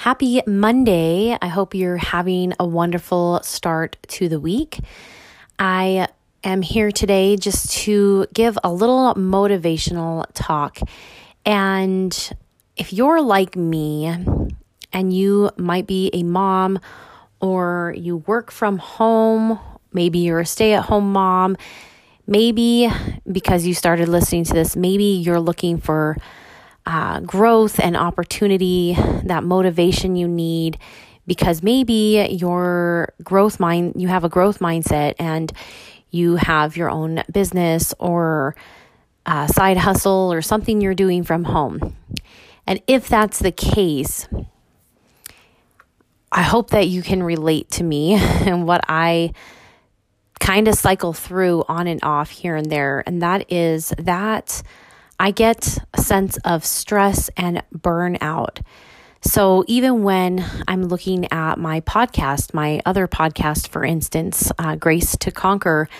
happy Monday. I hope you're having a wonderful start to the week. I am here today just to give a little motivational talk. And if you're like me and you might be a mom or you work from home, maybe you're a stay at home mom, maybe because you started listening to this, maybe you're looking for uh, growth and opportunity, that motivation you need, because maybe your growth mind, you have a growth mindset and you have your own business or side hustle or something you're doing from home. And if that's the case, I hope that you can relate to me and what I kind of cycle through on and off here and there. And that is that I get a sense of stress and burnout. So even when I'm looking at my podcast, my other podcast, for instance, uh, Grace to Conquer,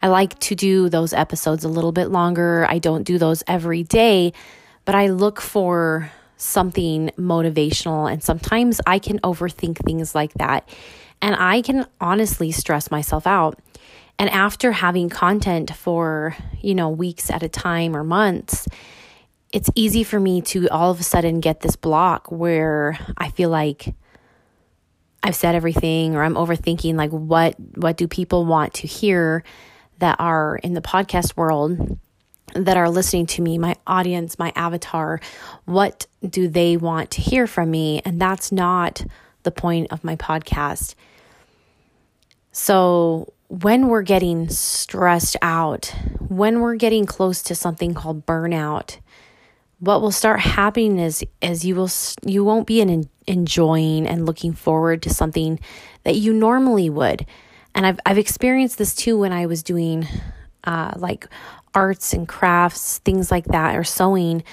I like to do those episodes a little bit longer. I don't do those every day, but I look for something motivational. And sometimes I can overthink things like that. And I can honestly stress myself out. And after having content for, you know, weeks at a time or months, it's easy for me to all of a sudden get this block where I feel like I've said everything or I'm overthinking like what what do people want to hear that are in the podcast world that are listening to me, my audience, my avatar, what do they want to hear from me? And that's not the point of my podcast. So, when we're getting stressed out, when we're getting close to something called burnout, what will start happening is is you will you won't be in, enjoying and looking forward to something that you normally would. And I've I've experienced this too when I was doing uh, like arts and crafts, things like that, or sewing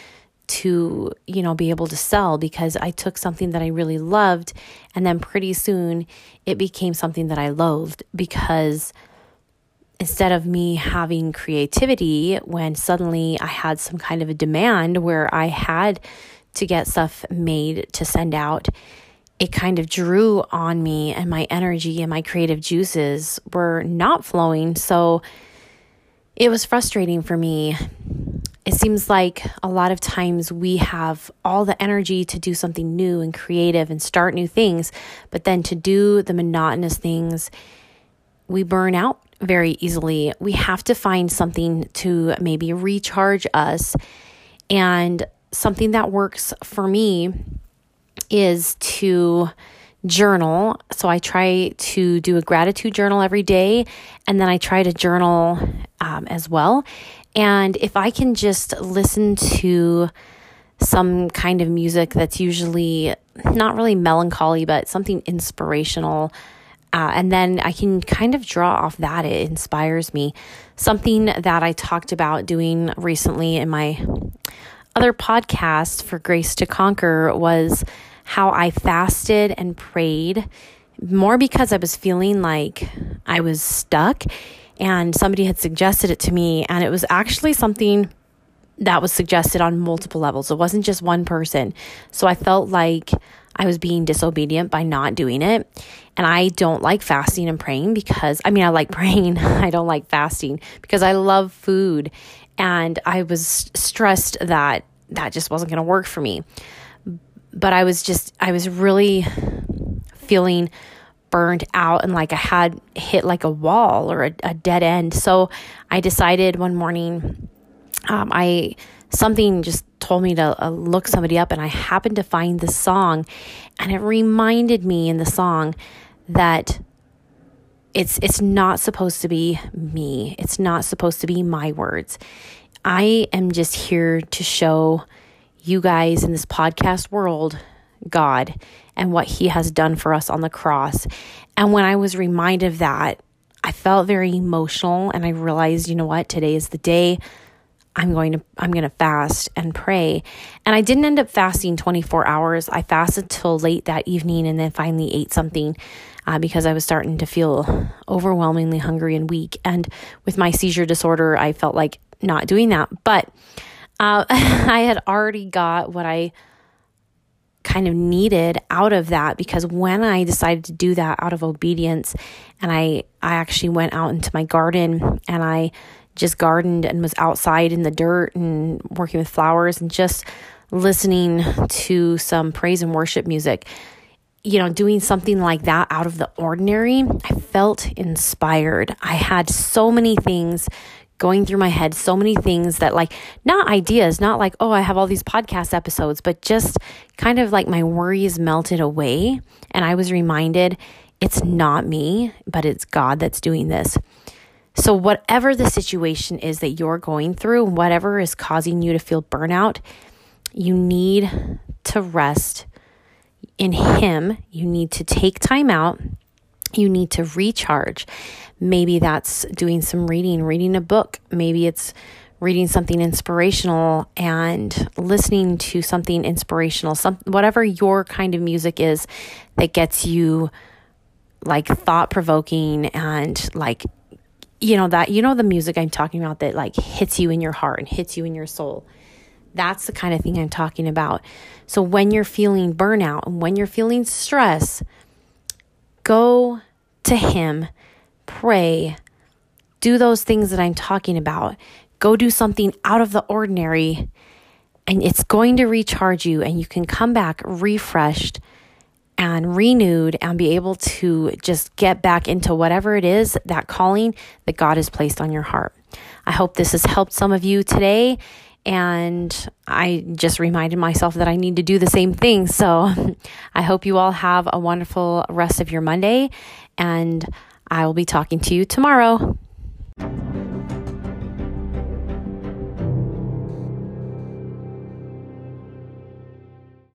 to you know be able to sell because I took something that I really loved and then pretty soon it became something that I loathed because instead of me having creativity when suddenly I had some kind of a demand where I had to get stuff made to send out, it kind of drew on me and my energy and my creative juices were not flowing. So it was frustrating for me it seems like a lot of times we have all the energy to do something new and creative and start new things, but then to do the monotonous things, we burn out very easily. We have to find something to maybe recharge us. And something that works for me is to journal. So I try to do a gratitude journal every day, and then I try to journal um, as well. And if I can just listen to some kind of music that's usually not really melancholy, but something inspirational, uh, and then I can kind of draw off that. It inspires me. Something that I talked about doing recently in my other podcast for Grace to Conquer was how I fasted and prayed more because I was feeling like I was stuck and somebody had suggested it to me and it was actually something that was suggested on multiple levels. It wasn't just one person. So I felt like I was being disobedient by not doing it. And I don't like fasting and praying because I mean, I like praying. I don't like fasting because I love food. And I was stressed that that just wasn't going to work for me. But I was just, I was really feeling burned out and like I had hit like a wall or a, a dead end. So I decided one morning, um, I something just told me to uh, look somebody up, and I happened to find this song, and it reminded me in the song that it's it's not supposed to be me. It's not supposed to be my words. I am just here to show you guys in this podcast world God and what He has done for us on the cross. And when I was reminded of that, I felt very emotional and I realized, you know what, today is the day I'm going to I'm going to fast and pray. And I didn't end up fasting 24 hours. I fasted till late that evening and then finally ate something uh, because I was starting to feel overwhelmingly hungry and weak. And with my seizure disorder, I felt like not doing that. But uh, I had already got what I kind of needed out of that because when I decided to do that out of obedience and I I actually went out into my garden and I just gardened and was outside in the dirt and working with flowers and just listening to some praise and worship music you know, doing something like that out of the ordinary, I felt inspired. I had so many things going through my head, so many things that, like, not ideas, not like, oh, I have all these podcast episodes, but just kind of like my worries melted away. And I was reminded it's not me, but it's God that's doing this. So, whatever the situation is that you're going through, whatever is causing you to feel burnout, you need to rest in Him. You need to take time out. You need to recharge. Maybe that's doing some reading, reading a book. Maybe it's reading something inspirational and listening to something inspirational, some whatever your kind of music is that gets you like thought provoking and like you know that you know the music I'm talking about that like hits you in your heart and hits you in your soul. That's the kind of thing I'm talking about. So when you're feeling burnout and when you're feeling stress, go to him pray, do those things that I'm talking about. Go do something out of the ordinary, and it's going to recharge you, and you can come back refreshed and renewed and be able to just get back into whatever it is that calling that God has placed on your heart. I hope this has helped some of you today. And I just reminded myself that I need to do the same thing. So I hope you all have a wonderful rest of your Monday. And I will be talking to you tomorrow.